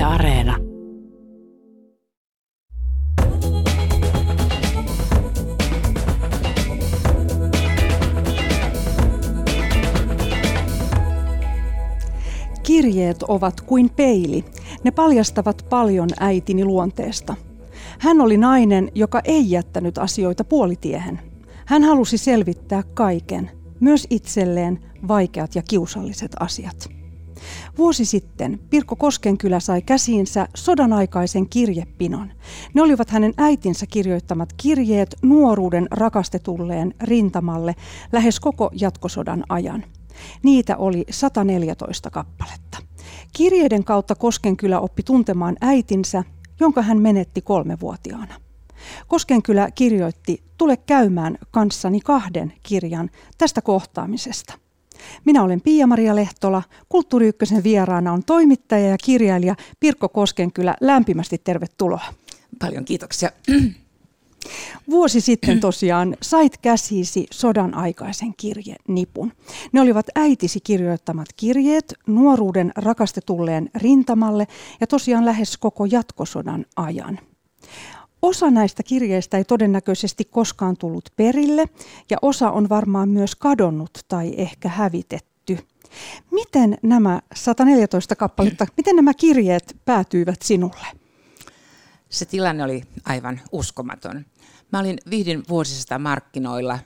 Yle Areena. Kirjeet ovat kuin peili. Ne paljastavat paljon äitini luonteesta. Hän oli nainen, joka ei jättänyt asioita puolitiehen. Hän halusi selvittää kaiken, myös itselleen vaikeat ja kiusalliset asiat. Vuosi sitten Pirkko Koskenkylä sai käsiinsä sodan aikaisen kirjepinon. Ne olivat hänen äitinsä kirjoittamat kirjeet nuoruuden rakastetulleen rintamalle lähes koko jatkosodan ajan. Niitä oli 114 kappaletta. Kirjeiden kautta Koskenkylä oppi tuntemaan äitinsä, jonka hän menetti kolmevuotiaana. Koskenkylä kirjoitti Tule käymään kanssani kahden kirjan tästä kohtaamisesta. Minä olen Pia-Maria Lehtola. Kulttuuri Ykkösen vieraana on toimittaja ja kirjailija Pirkko Koskenkylä. Lämpimästi tervetuloa. Paljon kiitoksia. Vuosi sitten tosiaan sait käsisi sodan aikaisen kirjenipun. Ne olivat äitisi kirjoittamat kirjeet nuoruuden rakastetulleen rintamalle ja tosiaan lähes koko jatkosodan ajan. Osa näistä kirjeistä ei todennäköisesti koskaan tullut perille ja osa on varmaan myös kadonnut tai ehkä hävitetty. Miten nämä 114 kappaletta, miten nämä kirjeet päätyivät sinulle? Se tilanne oli aivan uskomaton. Mä olin vihdin vuosista markkinoilla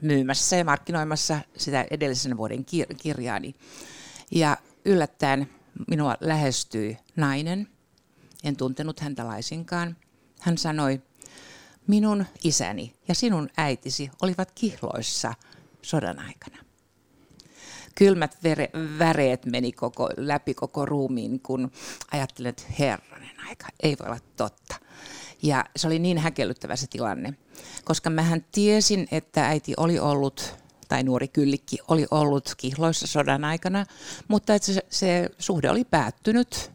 myymässä ja markkinoimassa sitä edellisen vuoden kir- kirjaani. Ja yllättäen minua lähestyi nainen. En tuntenut häntä laisinkaan. Hän sanoi, minun isäni ja sinun äitisi olivat kihloissa sodan aikana. Kylmät vere, väreet meni koko, läpi koko ruumiin, kun ajattelin, että herranen aika, ei voi olla totta. Ja se oli niin häkellyttävä se tilanne, koska mähän tiesin, että äiti oli ollut tai nuori kyllikki oli ollut kihloissa sodan aikana, mutta että se, se suhde oli päättynyt.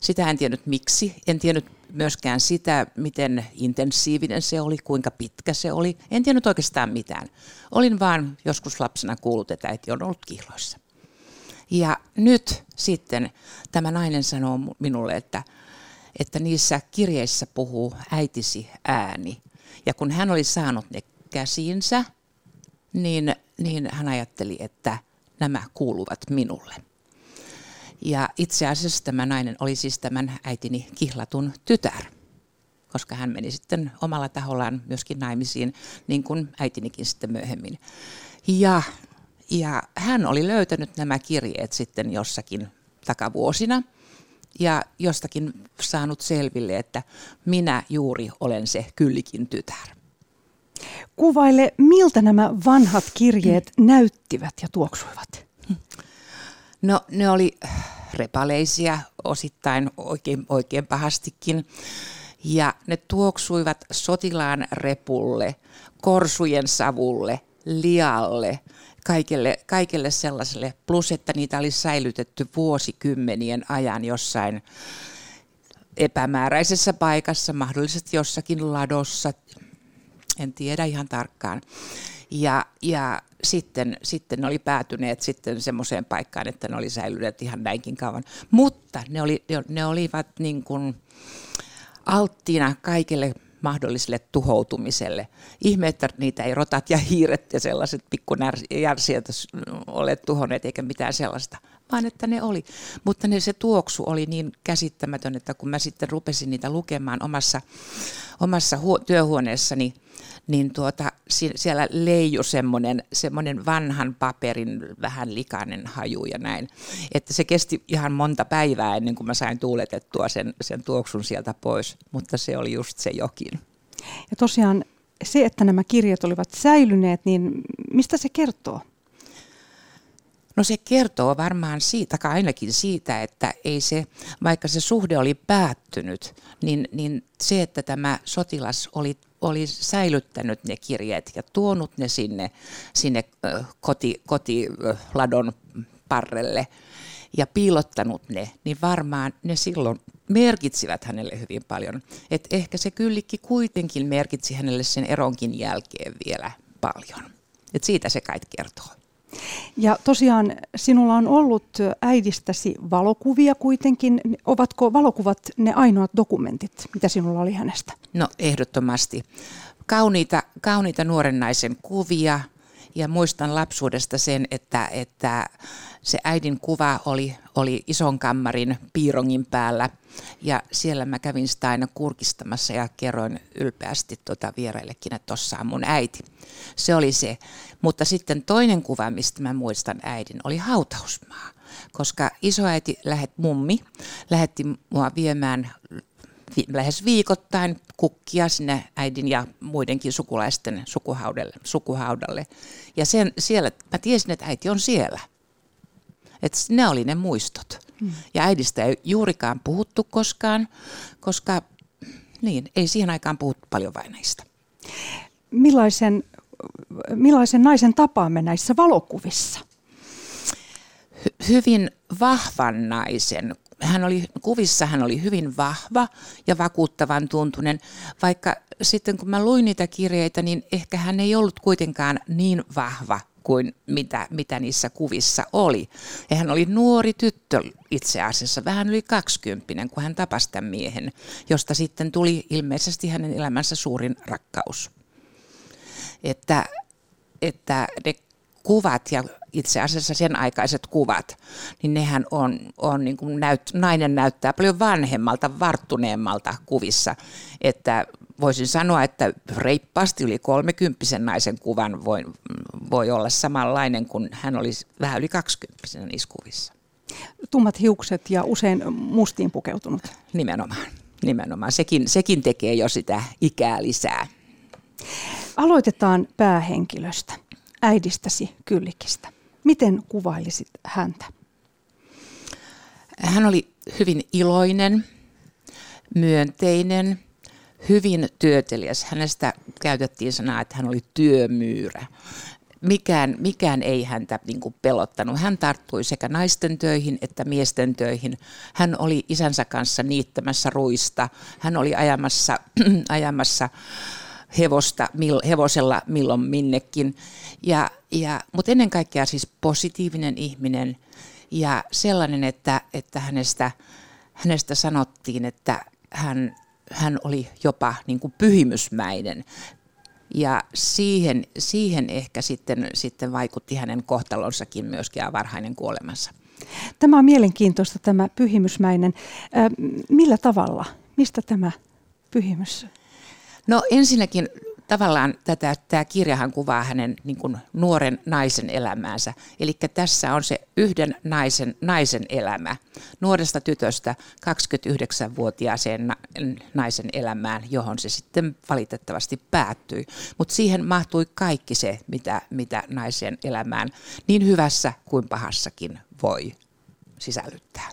Sitä en tiennyt miksi, en tiennyt myöskään sitä, miten intensiivinen se oli, kuinka pitkä se oli. En tiennyt oikeastaan mitään. Olin vaan joskus lapsena kuullut, että äiti on ollut kihloissa. Ja nyt sitten tämä nainen sanoo minulle, että, että niissä kirjeissä puhuu äitisi ääni. Ja kun hän oli saanut ne käsiinsä, niin, niin hän ajatteli, että nämä kuuluvat minulle. Ja itse asiassa tämä nainen oli siis tämän äitini kihlatun tytär, koska hän meni sitten omalla tahollaan myöskin naimisiin, niin kuin äitinikin sitten myöhemmin. Ja, ja hän oli löytänyt nämä kirjeet sitten jossakin takavuosina ja jostakin saanut selville, että minä juuri olen se kyllikin tytär. Kuvaile, miltä nämä vanhat kirjeet näyttivät ja tuoksuivat. No ne oli repaleisia, osittain oikein, oikein pahastikin. Ja ne tuoksuivat sotilaan repulle, korsujen savulle, lialle, kaikelle, kaikelle sellaiselle. Plus, että niitä oli säilytetty vuosikymmenien ajan jossain epämääräisessä paikassa, mahdollisesti jossakin ladossa, en tiedä ihan tarkkaan. Ja, ja sitten, sitten ne oli päätyneet sitten semmoiseen paikkaan, että ne oli säilyneet ihan näinkin kauan. Mutta ne, oli, ne olivat niin kuin alttiina kaikille mahdolliselle tuhoutumiselle. Ihme, että niitä ei rotat ja hiiret ja sellaiset pikkunärsijät ole tuhonneet eikä mitään sellaista, vaan että ne oli. Mutta ne, se tuoksu oli niin käsittämätön, että kun mä sitten rupesin niitä lukemaan omassa, omassa huo, työhuoneessani, niin tuota, siellä leiju semmoinen, semmoinen vanhan paperin vähän likainen haju ja näin. Että se kesti ihan monta päivää ennen kuin mä sain tuuletettua sen, sen tuoksun sieltä pois, mutta se oli just se jokin. Ja tosiaan se, että nämä kirjat olivat säilyneet, niin mistä se kertoo? No se kertoo varmaan siitä, tai ainakin siitä, että ei se, vaikka se suhde oli päättynyt, niin, niin se, että tämä sotilas oli oli säilyttänyt ne kirjeet ja tuonut ne sinne, sinne koti, kotiladon parrelle ja piilottanut ne, niin varmaan ne silloin merkitsivät hänelle hyvin paljon. Et ehkä se kyllikki kuitenkin merkitsi hänelle sen eronkin jälkeen vielä paljon. Et siitä se kai kertoo. Ja tosiaan sinulla on ollut äidistäsi valokuvia kuitenkin. Ovatko valokuvat ne ainoat dokumentit, mitä sinulla oli hänestä? No ehdottomasti. Kauniita, kauniita nuoren naisen kuvia ja muistan lapsuudesta sen, että, että se äidin kuva oli, oli ison kammarin piirongin päällä ja siellä mä kävin sitä aina kurkistamassa ja kerroin ylpeästi tuota vieraillekin, että tossa on mun äiti. Se oli se. Mutta sitten toinen kuva, mistä mä muistan äidin, oli hautausmaa. Koska isoäiti, lähet, mummi, lähetti mua viemään lähes viikoittain kukkia sinne äidin ja muidenkin sukulaisten sukuhaudalle. sukuhaudalle. Ja sen, siellä, mä tiesin, että äiti on siellä. Että ne oli ne muistot. Hmm. Ja äidistä ei juurikaan puhuttu koskaan, koska niin, ei siihen aikaan puhuttu paljon vain näistä. Millaisen, millaisen naisen tapaamme näissä valokuvissa? Hy- hyvin vahvan naisen. Hän oli, kuvissa hän oli hyvin vahva ja vakuuttavan tuntunen, vaikka sitten kun mä luin niitä kirjeitä, niin ehkä hän ei ollut kuitenkaan niin vahva kuin mitä, mitä niissä kuvissa oli. Ja hän oli nuori tyttö itse asiassa, vähän yli kaksikymppinen, kun hän tapasi tämän miehen, josta sitten tuli ilmeisesti hänen elämänsä suurin rakkaus. Että, että ne kuvat ja itse asiassa sen aikaiset kuvat, niin nehän on, on niin kuin näyt, nainen näyttää paljon vanhemmalta, varttuneemmalta kuvissa, että voisin sanoa, että reippaasti yli 30 naisen kuvan voi, voi olla samanlainen kuin hän olisi vähän yli 20 niissä kuvissa. Tummat hiukset ja usein mustiin pukeutunut. Nimenomaan, nimenomaan. Sekin, sekin tekee jo sitä ikää lisää. Aloitetaan päähenkilöstä, äidistäsi Kyllikistä. Miten kuvailisit häntä? Hän oli hyvin iloinen, myönteinen, hyvin työtelijäs. Hänestä käytettiin sanaa, että hän oli työmyyrä. Mikään, mikään ei häntä niin kuin pelottanut. Hän tarttui sekä naisten töihin että miesten töihin. Hän oli isänsä kanssa niittämässä ruista. Hän oli ajamassa, ajamassa hevosta, mil, hevosella milloin minnekin. Ja, ja, mutta ennen kaikkea siis positiivinen ihminen ja sellainen, että, että hänestä, hänestä sanottiin, että hän hän oli jopa niin kuin pyhimysmäinen. Ja siihen, siihen ehkä sitten, sitten vaikutti hänen kohtalonsakin myöskin ja varhainen kuolemansa. Tämä on mielenkiintoista tämä pyhimysmäinen. Millä tavalla? Mistä tämä pyhimys? No ensinnäkin tavallaan tätä, tämä kirjahan kuvaa hänen niin kuin nuoren naisen elämäänsä. Eli tässä on se yhden naisen, naisen elämä, nuoresta tytöstä 29-vuotiaaseen naisen elämään, johon se sitten valitettavasti päättyi. Mutta siihen mahtui kaikki se, mitä, mitä naisen elämään niin hyvässä kuin pahassakin voi sisällyttää.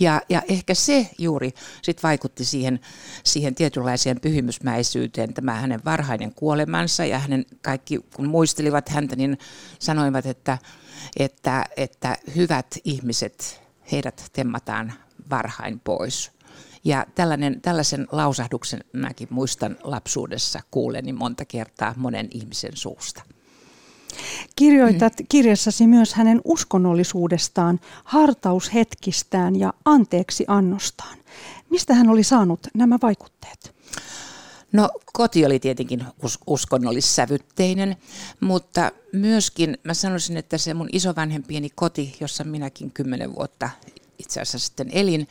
Ja, ja ehkä se juuri sit vaikutti siihen, siihen tietynlaiseen pyhimysmäisyyteen, tämä hänen varhainen kuolemansa ja hänen kaikki, kun muistelivat häntä, niin sanoivat, että, että, että hyvät ihmiset, heidät temmataan varhain pois. Ja tällainen, tällaisen lausahduksen mäkin muistan lapsuudessa kuuleni monta kertaa monen ihmisen suusta. Kirjoitat kirjassasi myös hänen uskonnollisuudestaan, hartaushetkistään ja anteeksi annostaan. Mistä hän oli saanut nämä vaikutteet? No koti oli tietenkin us- uskonnollissävytteinen, mutta myöskin mä sanoisin, että se mun isovanhempieni koti, jossa minäkin kymmenen vuotta itse asiassa sitten elin,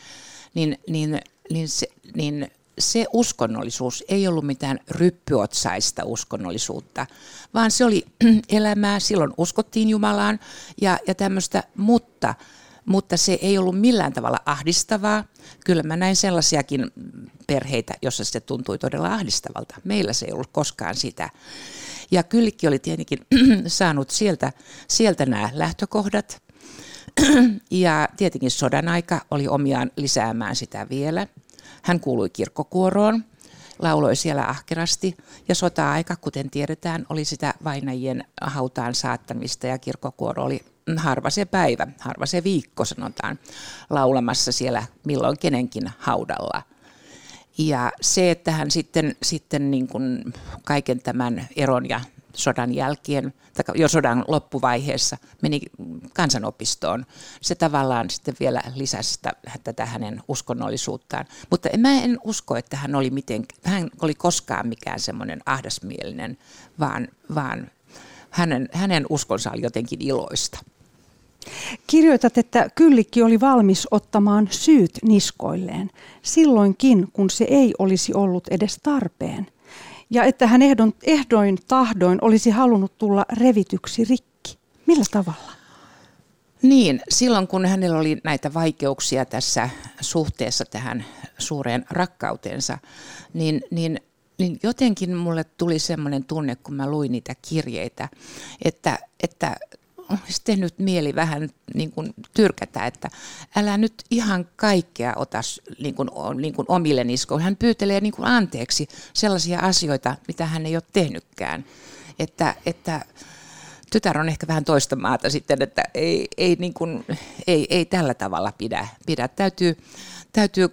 niin, niin, niin, se, niin se uskonnollisuus ei ollut mitään ryppyotsaista uskonnollisuutta, vaan se oli elämää, silloin uskottiin Jumalaan ja, ja tämmöistä, mutta, mutta se ei ollut millään tavalla ahdistavaa. Kyllä mä näin sellaisiakin perheitä, jossa se tuntui todella ahdistavalta. Meillä se ei ollut koskaan sitä. Ja Kyllikki oli tietenkin saanut sieltä, sieltä nämä lähtökohdat. Ja tietenkin sodan aika oli omiaan lisäämään sitä vielä. Hän kuului kirkkokuoroon, lauloi siellä ahkerasti ja sota-aika, kuten tiedetään, oli sitä vainajien hautaan saattamista ja kirkkokuoro oli harva se päivä, harva se viikko sanotaan, laulamassa siellä milloin kenenkin haudalla. Ja se, että hän sitten, sitten niin kuin kaiken tämän eron ja sodan jälkeen, tai jo sodan loppuvaiheessa, meni kansanopistoon. Se tavallaan sitten vielä lisäsi sitä, tätä hänen uskonnollisuuttaan. Mutta mä en usko, että hän oli, miten, hän oli koskaan mikään semmoinen ahdasmielinen, vaan, vaan hänen, hänen uskonsa oli jotenkin iloista. Kirjoitat, että Kyllikki oli valmis ottamaan syyt niskoilleen, silloinkin kun se ei olisi ollut edes tarpeen. Ja että hän ehdon, ehdoin tahdoin olisi halunnut tulla revityksi rikki. Millä tavalla? Niin, silloin kun hänellä oli näitä vaikeuksia tässä suhteessa tähän suureen rakkauteensa, niin, niin, niin jotenkin mulle tuli semmoinen tunne, kun mä luin niitä kirjeitä, että, että olisi tehnyt mieli vähän niin kuin tyrkätä, että älä nyt ihan kaikkea ota niin kuin, niin kuin omille niskoille. Hän pyytelee niin kuin anteeksi sellaisia asioita, mitä hän ei ole tehnytkään. Että, että tytär on ehkä vähän toista maata sitten, että ei, ei, niin kuin, ei, ei tällä tavalla pidä. pidä. Täytyy, täytyy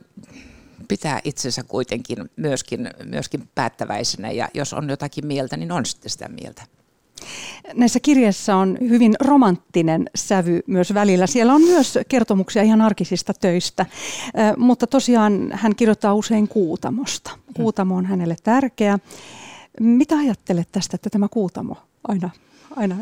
pitää itsensä kuitenkin myöskin, myöskin päättäväisenä ja jos on jotakin mieltä, niin on sitten sitä mieltä. Näissä kirjeissä on hyvin romanttinen sävy myös välillä. Siellä on myös kertomuksia ihan arkisista töistä, mutta tosiaan hän kirjoittaa usein Kuutamosta. Kuutamo on hänelle tärkeä. Mitä ajattelet tästä, että tämä Kuutamo aina aina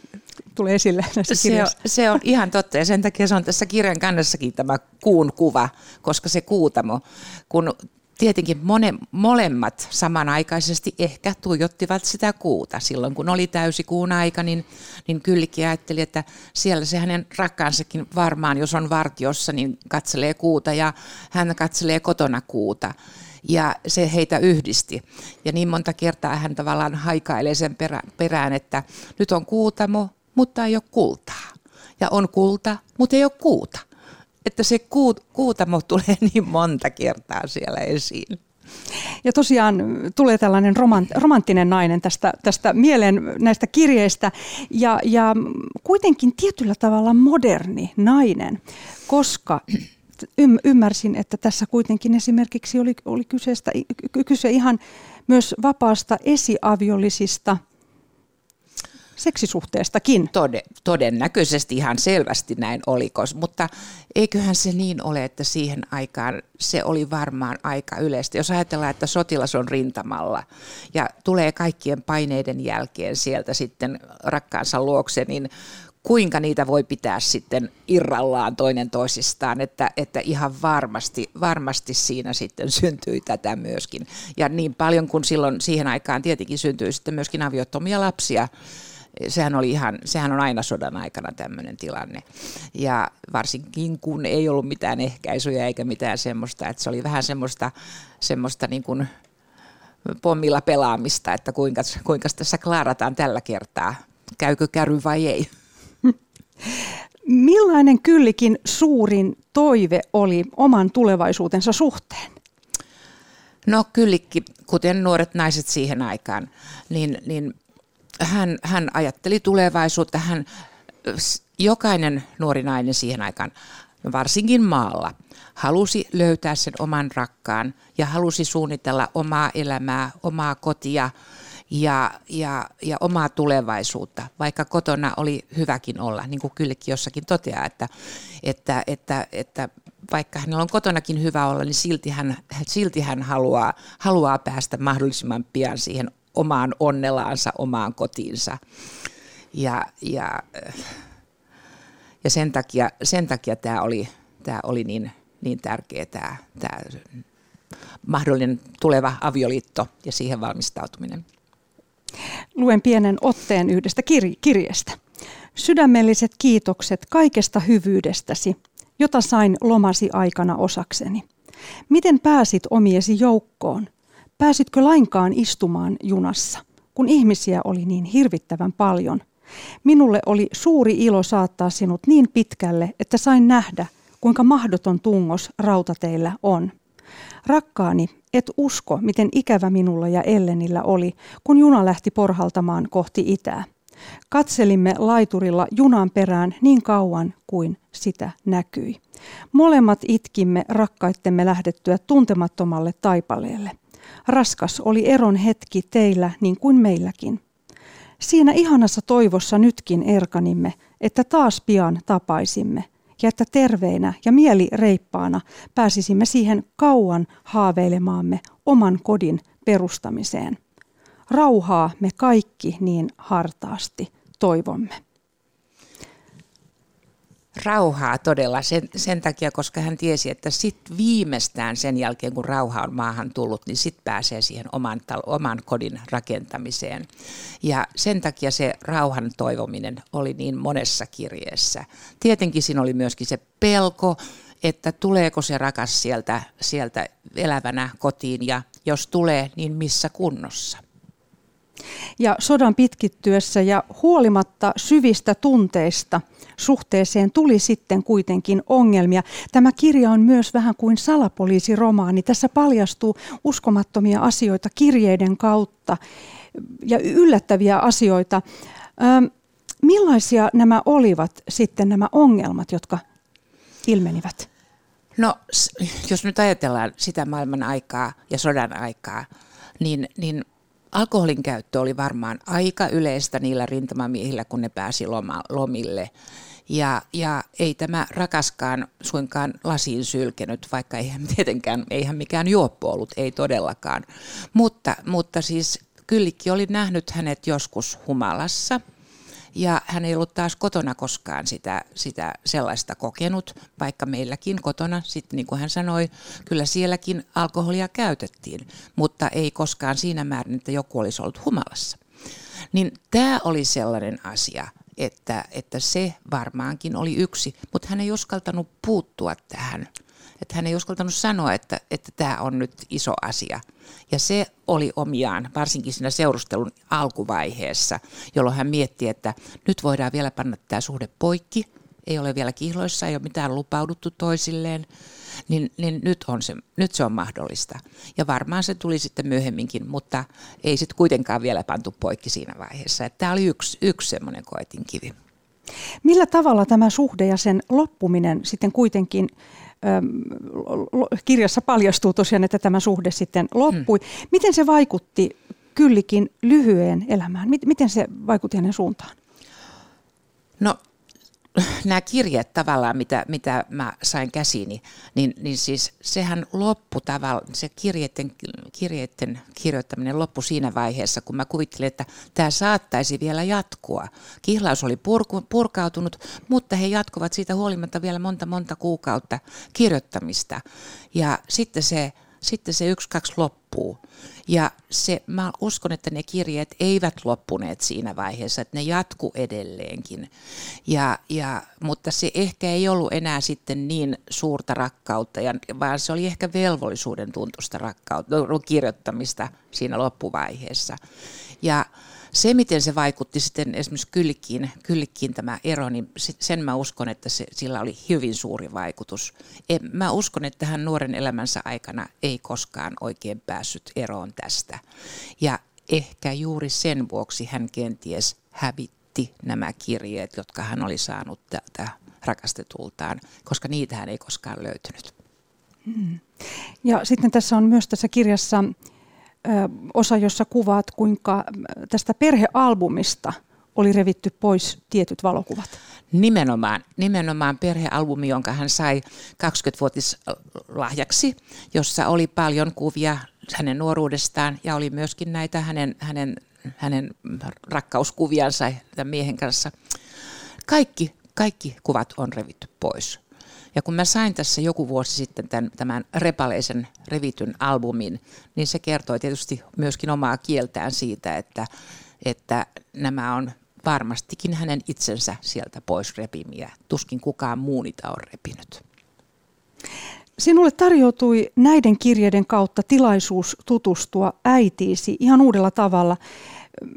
tulee esille näissä se on, se on ihan totta ja sen takia se on tässä kirjan kannessakin tämä kuun kuva, koska se kuutamo, kun tietenkin mone, molemmat samanaikaisesti ehkä tuijottivat sitä kuuta. Silloin kun oli täysi kuun aika, niin, niin Kyllikki ajatteli, että siellä se hänen rakkaansakin varmaan, jos on vartiossa, niin katselee kuuta ja hän katselee kotona kuuta. Ja se heitä yhdisti. Ja niin monta kertaa hän tavallaan haikailee sen perään, että nyt on kuutamo, mutta ei ole kultaa. Ja on kulta, mutta ei ole kuuta että se kuut, kuutamo tulee niin monta kertaa siellä esiin. Ja tosiaan tulee tällainen romant, romanttinen nainen tästä, tästä mieleen näistä kirjeistä ja, ja kuitenkin tietyllä tavalla moderni nainen, koska ymmärsin, että tässä kuitenkin esimerkiksi oli, oli kyseestä, kyse ihan myös vapaasta esiaviollisista – seksisuhteestakin. Tode, todennäköisesti ihan selvästi näin olikos, mutta eiköhän se niin ole, että siihen aikaan se oli varmaan aika yleistä. Jos ajatellaan, että sotilas on rintamalla ja tulee kaikkien paineiden jälkeen sieltä sitten rakkaansa luokse, niin kuinka niitä voi pitää sitten irrallaan toinen toisistaan, että, että ihan varmasti, varmasti siinä sitten syntyi tätä myöskin. Ja niin paljon kuin silloin siihen aikaan tietenkin syntyi sitten myöskin aviottomia lapsia, sehän, oli ihan, sehän on aina sodan aikana tämmöinen tilanne. Ja varsinkin kun ei ollut mitään ehkäisyjä eikä mitään semmoista, että se oli vähän semmoista, semmoista niin kuin pommilla pelaamista, että kuinka, kuinka tässä klaarataan tällä kertaa, käykö käry vai ei. Millainen Kyllikin suurin toive oli oman tulevaisuutensa suhteen? No Kyllikki, kuten nuoret naiset siihen aikaan, niin, niin hän, hän ajatteli tulevaisuutta. Hän, jokainen nuori nainen siihen aikaan, varsinkin maalla, halusi löytää sen oman rakkaan ja halusi suunnitella omaa elämää, omaa kotia ja, ja, ja omaa tulevaisuutta, vaikka kotona oli hyväkin olla, niin kuin kylläkin jossakin toteaa, että, että, että, että vaikka hänellä on kotonakin hyvä olla, niin silti hän, silti hän haluaa, haluaa päästä mahdollisimman pian siihen omaan onnelaansa, omaan kotiinsa. Ja, ja, ja sen takia, sen takia tämä oli, tämä oli niin, niin tärkeä tämä, tämä mahdollinen tuleva avioliitto ja siihen valmistautuminen. Luen pienen otteen yhdestä kir- kirjeestä. Sydämelliset kiitokset kaikesta hyvyydestäsi, jota sain lomasi aikana osakseni. Miten pääsit omiesi joukkoon? Pääsitkö lainkaan istumaan junassa, kun ihmisiä oli niin hirvittävän paljon? Minulle oli suuri ilo saattaa sinut niin pitkälle, että sain nähdä, kuinka mahdoton tungos rautateillä on. Rakkaani, et usko, miten ikävä minulla ja Ellenillä oli, kun juna lähti porhaltamaan kohti itää. Katselimme laiturilla junan perään niin kauan kuin sitä näkyi. Molemmat itkimme rakkaittemme lähdettyä tuntemattomalle taipaleelle. Raskas oli eron hetki teillä niin kuin meilläkin. Siinä ihanassa toivossa nytkin erkanimme, että taas pian tapaisimme ja että terveinä ja mieli reippaana pääsisimme siihen kauan haaveilemaamme oman kodin perustamiseen. Rauhaa me kaikki niin hartaasti toivomme rauhaa todella sen, sen takia, koska hän tiesi, että sitten viimeistään sen jälkeen, kun rauha on maahan tullut, niin sitten pääsee siihen oman, oman kodin rakentamiseen. Ja sen takia se rauhan toivominen oli niin monessa kirjeessä. Tietenkin siinä oli myöskin se pelko, että tuleeko se rakas sieltä, sieltä elävänä kotiin ja jos tulee, niin missä kunnossa. Ja sodan pitkittyessä ja huolimatta syvistä tunteista suhteeseen tuli sitten kuitenkin ongelmia. Tämä kirja on myös vähän kuin salapoliisiromaani. Tässä paljastuu uskomattomia asioita kirjeiden kautta ja yllättäviä asioita. Ähm, millaisia nämä olivat sitten nämä ongelmat, jotka ilmenivät? No, jos nyt ajatellaan sitä maailman aikaa ja sodan aikaa, niin, niin alkoholin käyttö oli varmaan aika yleistä niillä rintamamiehillä, kun ne pääsi loma, lomille. Ja, ja ei tämä rakaskaan suinkaan lasiin sylkenyt, vaikka eihän tietenkään, eihän mikään juoppo ollut, ei todellakaan. Mutta, mutta siis Kyllikki oli nähnyt hänet joskus humalassa – ja hän ei ollut taas kotona koskaan sitä, sitä sellaista kokenut, vaikka meilläkin kotona, sitten niin kuin hän sanoi, kyllä sielläkin alkoholia käytettiin, mutta ei koskaan siinä määrin, että joku olisi ollut humalassa. Niin tämä oli sellainen asia, että, että se varmaankin oli yksi, mutta hän ei uskaltanut puuttua tähän että hän ei uskaltanut sanoa, että, että tämä on nyt iso asia. Ja se oli omiaan, varsinkin siinä seurustelun alkuvaiheessa, jolloin hän mietti, että nyt voidaan vielä panna tämä suhde poikki, ei ole vielä kihloissa, ei ole mitään lupauduttu toisilleen, niin, niin nyt, on se, nyt se on mahdollista. Ja varmaan se tuli sitten myöhemminkin, mutta ei sitten kuitenkaan vielä pantu poikki siinä vaiheessa. Tämä oli yksi, yksi semmoinen koetinkivi. Millä tavalla tämä suhde ja sen loppuminen sitten kuitenkin kirjassa paljastuu tosiaan, että tämä suhde sitten loppui. Hmm. Miten se vaikutti Kyllikin lyhyeen elämään? Miten se vaikutti hänen suuntaan? No nämä kirjeet tavallaan, mitä, mitä mä sain käsiini, niin, niin siis sehän loppu tavallaan, se kirjeiden, kirjeiden kirjoittaminen loppu siinä vaiheessa, kun mä kuvittelin, että tämä saattaisi vielä jatkua. Kihlaus oli purku, purkautunut, mutta he jatkuvat siitä huolimatta vielä monta monta kuukautta kirjoittamista. Ja sitten se, sitten se yksi, kaksi loppuu. Ja se, mä uskon, että ne kirjeet eivät loppuneet siinä vaiheessa, että ne jatku edelleenkin. Ja, ja, mutta se ehkä ei ollut enää sitten niin suurta rakkautta, ja, vaan se oli ehkä velvollisuuden tuntusta rakkautta, kirjoittamista siinä loppuvaiheessa. Ja se, miten se vaikutti sitten esimerkiksi kylkiin, kylkiin tämä ero, niin sen mä uskon, että se, sillä oli hyvin suuri vaikutus. En, mä uskon, että hän nuoren elämänsä aikana ei koskaan oikein päässyt eroon tästä. Ja ehkä juuri sen vuoksi hän kenties hävitti nämä kirjeet, jotka hän oli saanut tältä rakastetultaan, koska niitä hän ei koskaan löytynyt. Hmm. Ja sitten tässä on myös tässä kirjassa osa, jossa kuvaat, kuinka tästä perhealbumista oli revitty pois tietyt valokuvat. Nimenomaan, nimenomaan perhealbumi, jonka hän sai 20-vuotislahjaksi, jossa oli paljon kuvia hänen nuoruudestaan ja oli myöskin näitä hänen, hänen, hänen rakkauskuviansa tämän miehen kanssa. Kaikki, kaikki kuvat on revitty pois. Ja kun mä sain tässä joku vuosi sitten tämän, tämän repaleisen revityn albumin, niin se kertoi tietysti myöskin omaa kieltään siitä, että, että nämä on varmastikin hänen itsensä sieltä pois repimiä. Tuskin kukaan muu niitä on repinyt. Sinulle tarjoutui näiden kirjeiden kautta tilaisuus tutustua äitiisi ihan uudella tavalla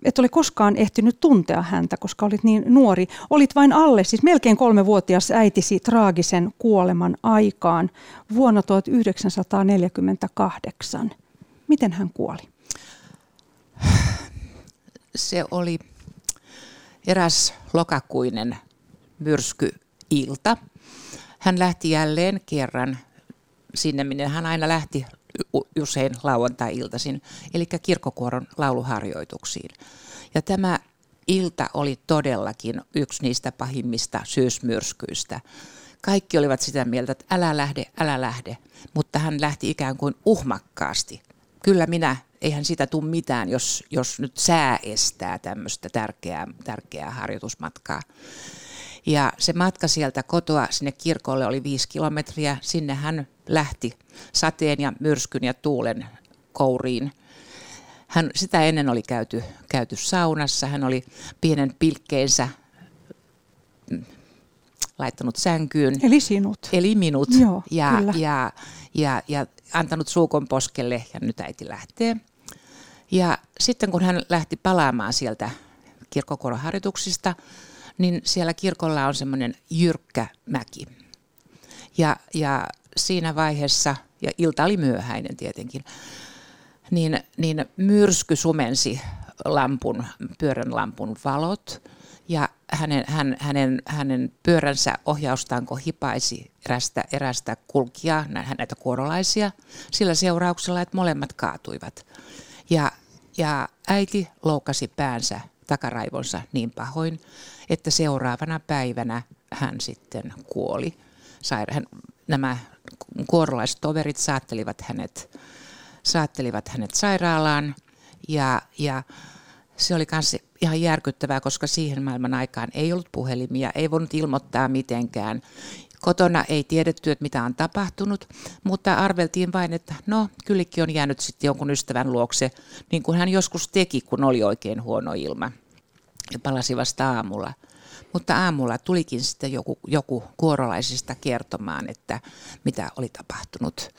et ole koskaan ehtinyt tuntea häntä, koska olit niin nuori. Olit vain alle, siis melkein kolmevuotias äitisi traagisen kuoleman aikaan vuonna 1948. Miten hän kuoli? Se oli eräs lokakuinen myrskyilta. Hän lähti jälleen kerran sinne, minne hän aina lähti usein lauantai-iltaisin, eli kirkkokuoron lauluharjoituksiin. Ja tämä ilta oli todellakin yksi niistä pahimmista syysmyrskyistä. Kaikki olivat sitä mieltä, että älä lähde, älä lähde, mutta hän lähti ikään kuin uhmakkaasti. Kyllä minä, eihän sitä tule mitään, jos, jos nyt sää estää tämmöistä tärkeää, tärkeää harjoitusmatkaa. Ja se matka sieltä kotoa sinne kirkolle oli viisi kilometriä. Sinne hän lähti sateen ja myrskyn ja tuulen kouriin. Hän, sitä ennen oli käyty, käyty saunassa. Hän oli pienen pilkkeensä mm, laittanut sänkyyn. Eli sinut. Eli minut. Joo, ja, kyllä. ja, ja, ja antanut suukon poskelle ja nyt äiti lähtee. Ja sitten kun hän lähti palaamaan sieltä kirkkokuoroharjoituksista, niin siellä kirkolla on semmoinen jyrkkä mäki. Ja, ja siinä vaiheessa, ja ilta oli myöhäinen tietenkin, niin, niin myrsky sumensi lampun, pyörän lampun valot ja hänen, hän, hänen, hänen pyöränsä ohjaustanko hipaisi erästä, erästä kulkijaa, näitä kuorolaisia, sillä seurauksella, että molemmat kaatuivat. Ja, ja äiti loukasi päänsä takaraivonsa niin pahoin, että seuraavana päivänä hän sitten kuoli. Saira- nämä kuorolaistoverit saattelivat hänet, saattelivat hänet sairaalaan ja, ja se oli myös ihan järkyttävää, koska siihen maailman aikaan ei ollut puhelimia, ei voinut ilmoittaa mitenkään. Kotona ei tiedetty, että mitä on tapahtunut, mutta arveltiin vain, että no, kyllikki on jäänyt sitten jonkun ystävän luokse, niin kuin hän joskus teki, kun oli oikein huono ilma. Ja palasi vasta aamulla. Mutta aamulla tulikin sitten joku, joku kuorolaisista kertomaan, että mitä oli tapahtunut.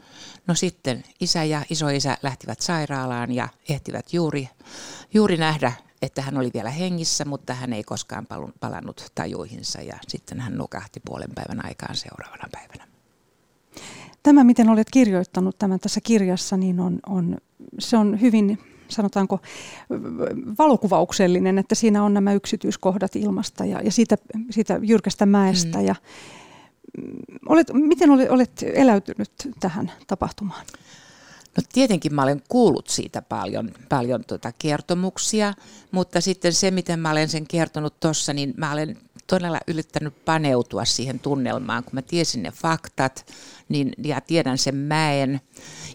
No sitten isä ja isoisä lähtivät sairaalaan ja ehtivät juuri, juuri nähdä, että hän oli vielä hengissä, mutta hän ei koskaan palannut tajuihinsa ja sitten hän nukahti puolen päivän aikaan seuraavana päivänä. Tämä, miten olet kirjoittanut tämän tässä kirjassa, niin on, on, se on hyvin sanotaanko valokuvauksellinen, että siinä on nämä yksityiskohdat ilmasta ja, ja siitä, siitä jyrkästä mäestä. Mm. Ja, mm, olet, miten olet, olet eläytynyt tähän tapahtumaan? No tietenkin mä olen kuullut siitä paljon, paljon tuota kertomuksia, mutta sitten se, miten mä olen sen kertonut tuossa, niin mä olen todella yrittänyt paneutua siihen tunnelmaan, kun mä tiesin ne faktat niin, ja tiedän sen mäen.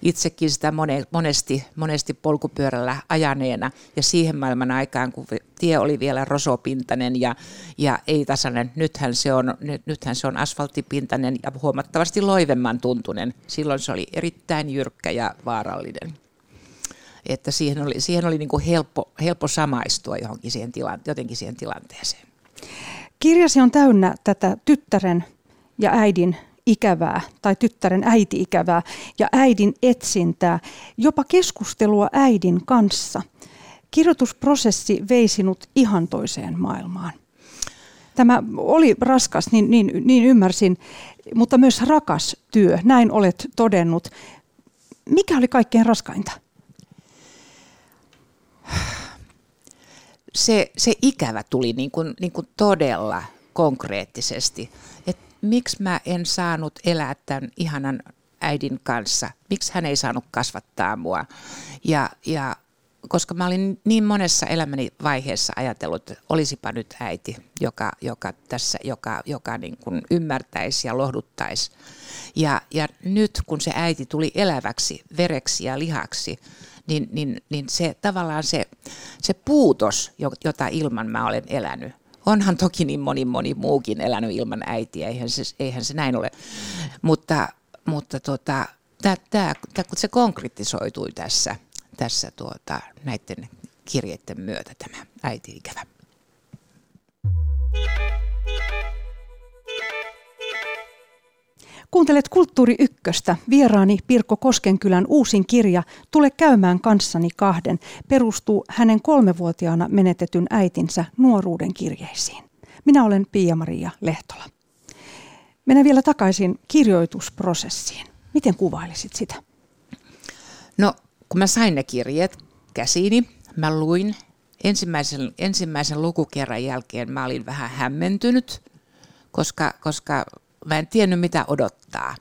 Itsekin sitä monesti, monesti polkupyörällä ajaneena ja siihen maailman aikaan, kun tie oli vielä rosopintainen ja, ja ei tasainen, nythän se, on, nythän se on asfalttipintainen ja huomattavasti loivemman tuntunen. Silloin se oli erittäin jyrkkä ja vaarallinen että siihen oli, siihen oli niin kuin helppo, helppo samaistua johonkin siihen tila, jotenkin siihen tilanteeseen. Kirjasi on täynnä tätä tyttären ja äidin ikävää tai tyttären äiti-ikävää ja äidin etsintää, jopa keskustelua äidin kanssa. Kirjoitusprosessi vei sinut ihan toiseen maailmaan. Tämä oli raskas, niin, niin, niin ymmärsin, mutta myös rakas työ, näin olet todennut. Mikä oli kaikkein raskainta? Se, se ikävä tuli niin kuin, niin kuin todella konkreettisesti, että miksi mä en saanut elää tämän ihanan äidin kanssa, miksi hän ei saanut kasvattaa mua. Ja, ja koska mä olin niin monessa elämäni vaiheessa ajatellut, että olisipa nyt äiti, joka, joka tässä, joka, joka niin kuin ymmärtäisi ja lohduttaisi. Ja, ja nyt kun se äiti tuli eläväksi, vereksi ja lihaksi, niin, niin, niin se tavallaan se, se puutos, jota ilman mä olen elänyt, onhan toki niin moni moni muukin elänyt ilman äitiä, eihän se, eihän se näin ole, mutta, mutta tota, tämä, tämä, kun se konkretisoitui tässä, tässä tuota, näiden kirjeiden myötä tämä äiti-ikävä. Kuuntelet Kulttuuri Ykköstä. Vieraani Pirkko Koskenkylän uusin kirja Tule käymään kanssani kahden perustuu hänen kolmevuotiaana menetetyn äitinsä nuoruuden kirjeisiin. Minä olen Pia-Maria Lehtola. Mennään vielä takaisin kirjoitusprosessiin. Miten kuvailisit sitä? No, kun mä sain ne kirjeet käsiini, mä luin ensimmäisen, ensimmäisen lukukerran jälkeen mä olin vähän hämmentynyt, koska, koska mä en tiennyt mitä odottaa.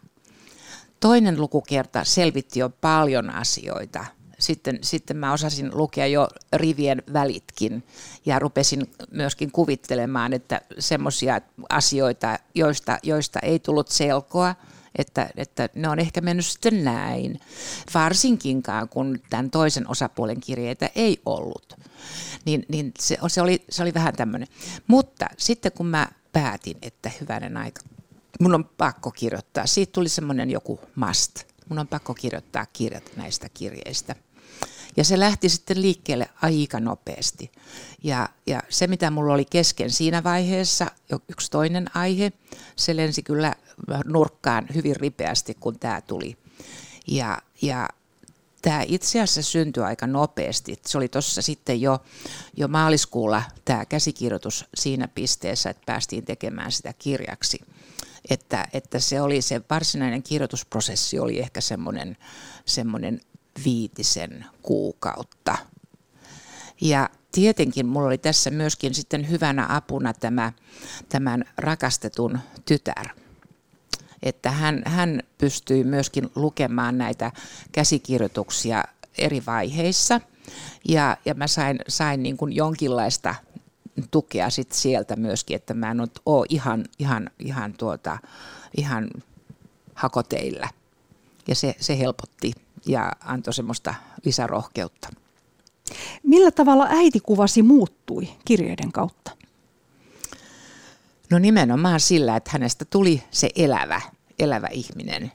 Toinen lukukerta selvitti jo paljon asioita. sitten, sitten mä osasin lukea jo rivien välitkin ja rupesin myöskin kuvittelemaan, että semmoisia asioita, joista, joista ei tullut selkoa, että, että ne on ehkä mennyt sitten näin, varsinkinkaan kun tämän toisen osapuolen kirjeitä ei ollut. Niin, niin se, se, oli, se oli vähän tämmöinen. Mutta sitten kun mä päätin, että hyvänen aika, mun on pakko kirjoittaa, siitä tuli semmoinen joku must, mun on pakko kirjoittaa kirjat näistä kirjeistä. Ja se lähti sitten liikkeelle aika nopeasti. Ja, ja se, mitä mulla oli kesken siinä vaiheessa, yksi toinen aihe, se lensi kyllä nurkkaan hyvin ripeästi, kun tämä tuli. Ja, ja tämä itse asiassa syntyi aika nopeasti. Se oli tuossa sitten jo, jo maaliskuulla tämä käsikirjoitus siinä pisteessä, että päästiin tekemään sitä kirjaksi. Että, että se oli se varsinainen kirjoitusprosessi oli ehkä semmoinen, semmoinen viitisen kuukautta. Ja tietenkin mulla oli tässä myöskin sitten hyvänä apuna tämä, tämän rakastetun tytär. Että hän, hän pystyi myöskin lukemaan näitä käsikirjoituksia eri vaiheissa. Ja, ja mä sain, sain niin kuin jonkinlaista tukea sit sieltä myöskin, että mä en ole ihan, ihan, ihan, tuota, ihan hakoteillä. Ja se, se helpotti ja antoi semmoista lisärohkeutta. Millä tavalla äitikuvasi muuttui kirjeiden kautta? No nimenomaan sillä, että hänestä tuli se elävä, elävä ihminen.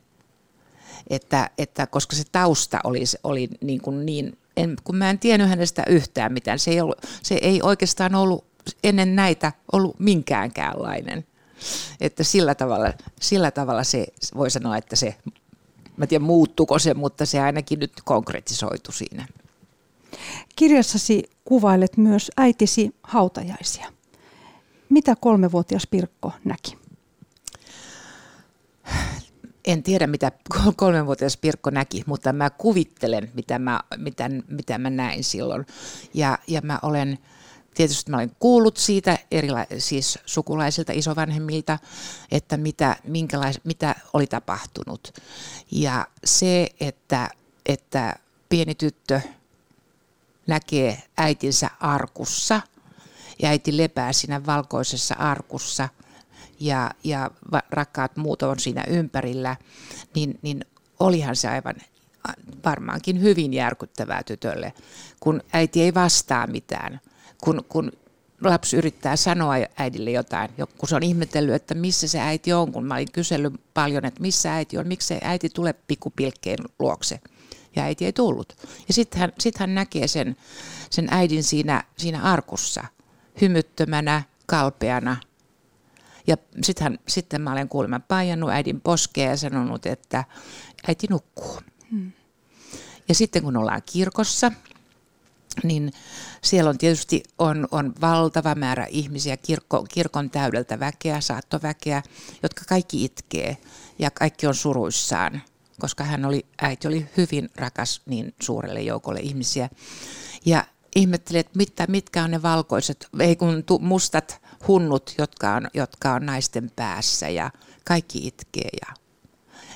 Että, että koska se tausta oli, oli niin, kuin niin en, kun mä en tiennyt hänestä yhtään mitään, se ei, ollut, se ei oikeastaan ollut ennen näitä ollut minkäänkäänlainen. Että sillä tavalla, sillä tavalla se voi sanoa, että se Mä tiedän muuttuko se, mutta se ainakin nyt konkretisoitu siinä. Kirjassasi kuvailet myös äitisi hautajaisia. Mitä kolmevuotias Pirkko näki? En tiedä, mitä kolmenvuotias Pirkko näki, mutta mä kuvittelen, mitä mä, mitä, mitä mä näin silloin. Ja, ja mä olen tietysti mä olen kuullut siitä erila- siis sukulaisilta isovanhemmilta, että mitä, minkälais, mitä oli tapahtunut. Ja se, että, että pieni tyttö näkee äitinsä arkussa ja äiti lepää siinä valkoisessa arkussa ja, ja rakkaat muut on siinä ympärillä, niin, niin olihan se aivan varmaankin hyvin järkyttävää tytölle, kun äiti ei vastaa mitään – kun, kun lapsi yrittää sanoa äidille jotain, kun se on ihmetellyt, että missä se äiti on, kun mä olin kysellyt paljon, että missä äiti on, miksi se äiti tulee pikkupilkkeen luokse. Ja äiti ei tullut. Ja sitten hän, sit hän näkee sen, sen äidin siinä, siinä arkussa, hymyttömänä, kalpeana. Ja sit hän, sitten mä olen kuulemma paijannut äidin poskea ja sanonut, että äiti nukkuu. Hmm. Ja sitten kun ollaan kirkossa, niin siellä on tietysti on, on valtava määrä ihmisiä, kirkko, kirkon täydeltä väkeä, saattoväkeä, jotka kaikki itkee ja kaikki on suruissaan, koska hän oli, äiti oli hyvin rakas niin suurelle joukolle ihmisiä. Ja ihmettelin, että mitkä, mitkä on ne valkoiset, ei kun mustat hunnut, jotka on, jotka on naisten päässä ja kaikki itkee ja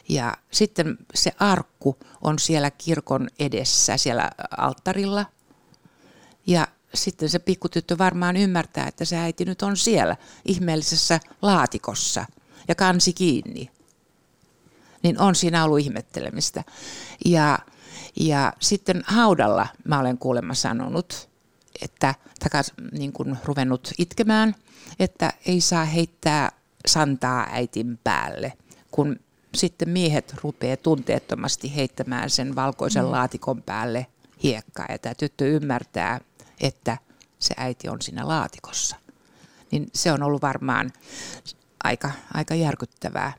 ja sitten se arkku on siellä kirkon edessä, siellä alttarilla – ja sitten se pikkutyttö varmaan ymmärtää, että se äiti nyt on siellä ihmeellisessä laatikossa ja kansi kiinni. Niin on siinä ollut ihmettelemistä. Ja, ja sitten haudalla mä olen kuulemma sanonut, että takas niin kuin ruvennut itkemään, että ei saa heittää santaa äitin päälle, kun sitten miehet rupeaa tunteettomasti heittämään sen valkoisen mm. laatikon päälle hiekkaa. Ja tämä tyttö ymmärtää, että se äiti on siinä laatikossa. Niin se on ollut varmaan aika, aika järkyttävää.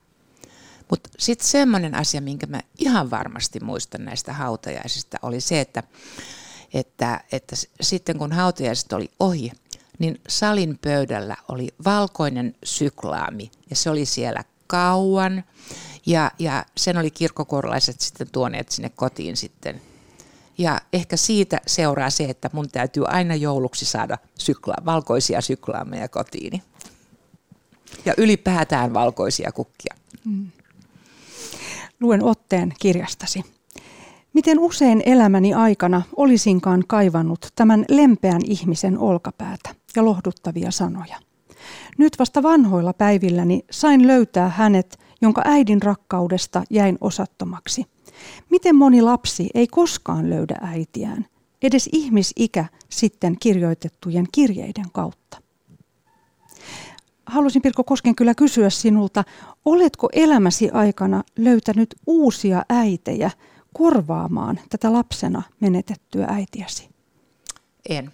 Mutta sitten semmoinen asia, minkä mä ihan varmasti muistan näistä hautajaisista, oli se, että, että, että sitten kun hautajaiset oli ohi, niin salin pöydällä oli valkoinen syklaami ja se oli siellä kauan. Ja, ja sen oli kirkkokorlaiset sitten tuoneet sinne kotiin sitten ja ehkä siitä seuraa se, että mun täytyy aina jouluksi saada sykla- valkoisia syklaameja kotiini. Ja ylipäätään valkoisia kukkia. Mm. Luen otteen kirjastasi. Miten usein elämäni aikana olisinkaan kaivannut tämän lempeän ihmisen olkapäätä ja lohduttavia sanoja. Nyt vasta vanhoilla päivilläni sain löytää hänet, jonka äidin rakkaudesta jäin osattomaksi. Miten moni lapsi ei koskaan löydä äitiään, edes ihmisikä sitten kirjoitettujen kirjeiden kautta. Haluaisin Pirko Kosken kyllä kysyä sinulta, oletko elämäsi aikana löytänyt uusia äitejä korvaamaan tätä lapsena menetettyä äitiäsi? En.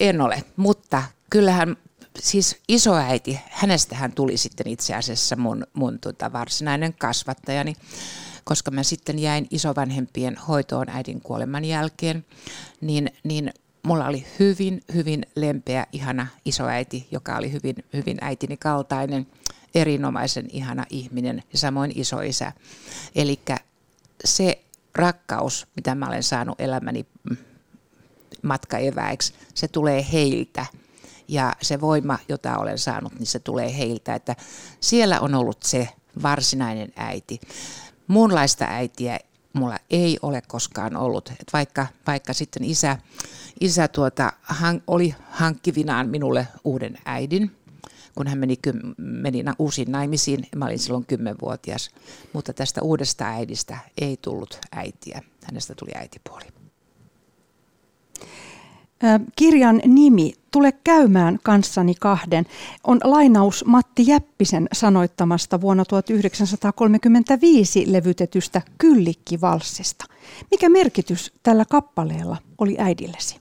En ole, mutta kyllähän siis isoäiti, hänestähän tuli sitten itse asiassa mun, mun tota varsinainen kasvattajani, koska mä sitten jäin isovanhempien hoitoon äidin kuoleman jälkeen, niin, niin mulla oli hyvin, hyvin lempeä, ihana isoäiti, joka oli hyvin, hyvin äitini kaltainen, erinomaisen ihana ihminen ja samoin isoisä. Eli se rakkaus, mitä mä olen saanut elämäni matkaeväiksi, se tulee heiltä. Ja se voima, jota olen saanut, niin se tulee heiltä. Että siellä on ollut se varsinainen äiti. Muunlaista äitiä mulla ei ole koskaan ollut. Et vaikka, vaikka sitten isä, isä tuota, han, oli hankkivinaan minulle uuden äidin, kun hän meni, meni uusiin naimisiin. Mä olin silloin kymmenvuotias, mutta tästä uudesta äidistä ei tullut äitiä. Hänestä tuli äitipuoli. Kirjan nimi Tule käymään kanssani kahden on lainaus Matti Jäppisen sanoittamasta vuonna 1935 levytetystä Kyllikki-valssista. Mikä merkitys tällä kappaleella oli äidillesi?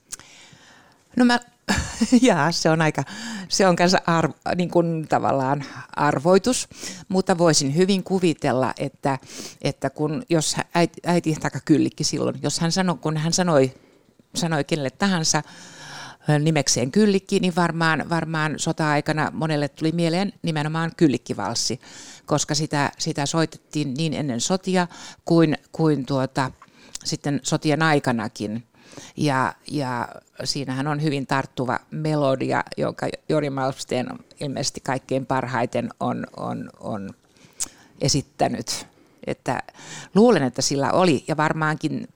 No mä, jaa, se on aika, se on kanssa arv, niin kuin tavallaan arvoitus, mutta voisin hyvin kuvitella, että, että kun jos äiti, äiti taka kyllikki silloin, jos hän sanoi, kun hän sanoi sanoi kenelle tahansa nimekseen kyllikki, niin varmaan, varmaan sota-aikana monelle tuli mieleen nimenomaan kyllikkivalssi, koska sitä, sitä soitettiin niin ennen sotia kuin, kuin tuota, sitten sotien aikanakin. Ja, ja siinähän on hyvin tarttuva melodia, jonka Jori Malmsteen ilmeisesti kaikkein parhaiten on, on, on esittänyt. Että luulen, että sillä oli, ja varmaankin